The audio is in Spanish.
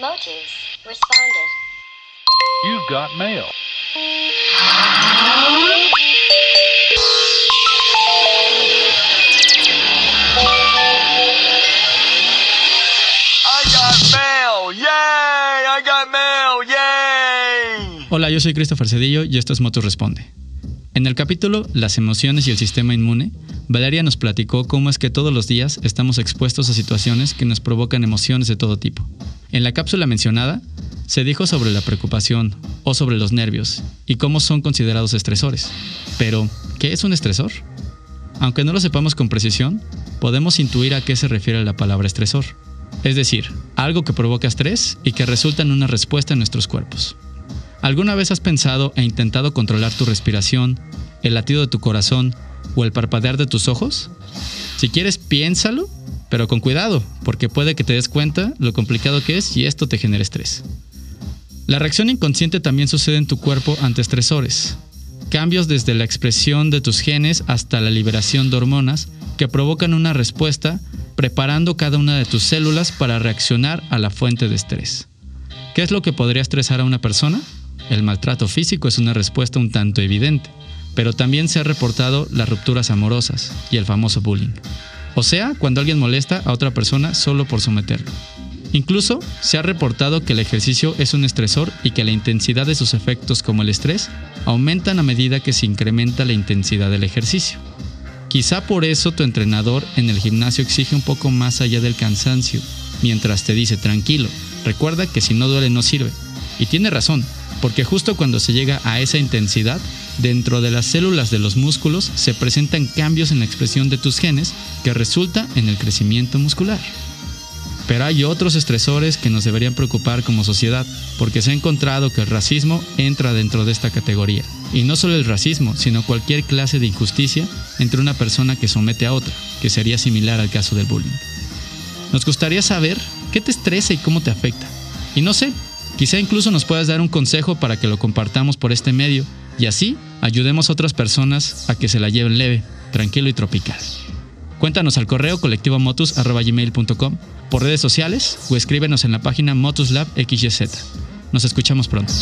Motus responded. You've got mail. I got mail! Yay! I got mail! Yay! Hola, yo soy Christopher Cedillo y esto es Motus Responde. En el capítulo Las emociones y el sistema inmune, Valeria nos platicó cómo es que todos los días estamos expuestos a situaciones que nos provocan emociones de todo tipo. En la cápsula mencionada, se dijo sobre la preocupación o sobre los nervios y cómo son considerados estresores. Pero, ¿qué es un estresor? Aunque no lo sepamos con precisión, podemos intuir a qué se refiere la palabra estresor. Es decir, algo que provoca estrés y que resulta en una respuesta en nuestros cuerpos. ¿Alguna vez has pensado e intentado controlar tu respiración, el latido de tu corazón o el parpadear de tus ojos? Si quieres, piénsalo, pero con cuidado, porque puede que te des cuenta lo complicado que es y esto te genere estrés. La reacción inconsciente también sucede en tu cuerpo ante estresores. Cambios desde la expresión de tus genes hasta la liberación de hormonas que provocan una respuesta preparando cada una de tus células para reaccionar a la fuente de estrés. ¿Qué es lo que podría estresar a una persona? El maltrato físico es una respuesta un tanto evidente, pero también se ha reportado las rupturas amorosas y el famoso bullying. O sea, cuando alguien molesta a otra persona solo por someterlo. Incluso se ha reportado que el ejercicio es un estresor y que la intensidad de sus efectos como el estrés aumentan a medida que se incrementa la intensidad del ejercicio. Quizá por eso tu entrenador en el gimnasio exige un poco más allá del cansancio, mientras te dice tranquilo, recuerda que si no duele no sirve. Y tiene razón, porque justo cuando se llega a esa intensidad, dentro de las células de los músculos se presentan cambios en la expresión de tus genes que resulta en el crecimiento muscular. Pero hay otros estresores que nos deberían preocupar como sociedad, porque se ha encontrado que el racismo entra dentro de esta categoría. Y no solo el racismo, sino cualquier clase de injusticia entre una persona que somete a otra, que sería similar al caso del bullying. Nos gustaría saber qué te estresa y cómo te afecta. Y no sé, Quizá incluso nos puedas dar un consejo para que lo compartamos por este medio y así ayudemos a otras personas a que se la lleven leve, tranquilo y tropical. Cuéntanos al correo colectivomotus.com, por redes sociales o escríbenos en la página MotusLabXYZ. Nos escuchamos pronto.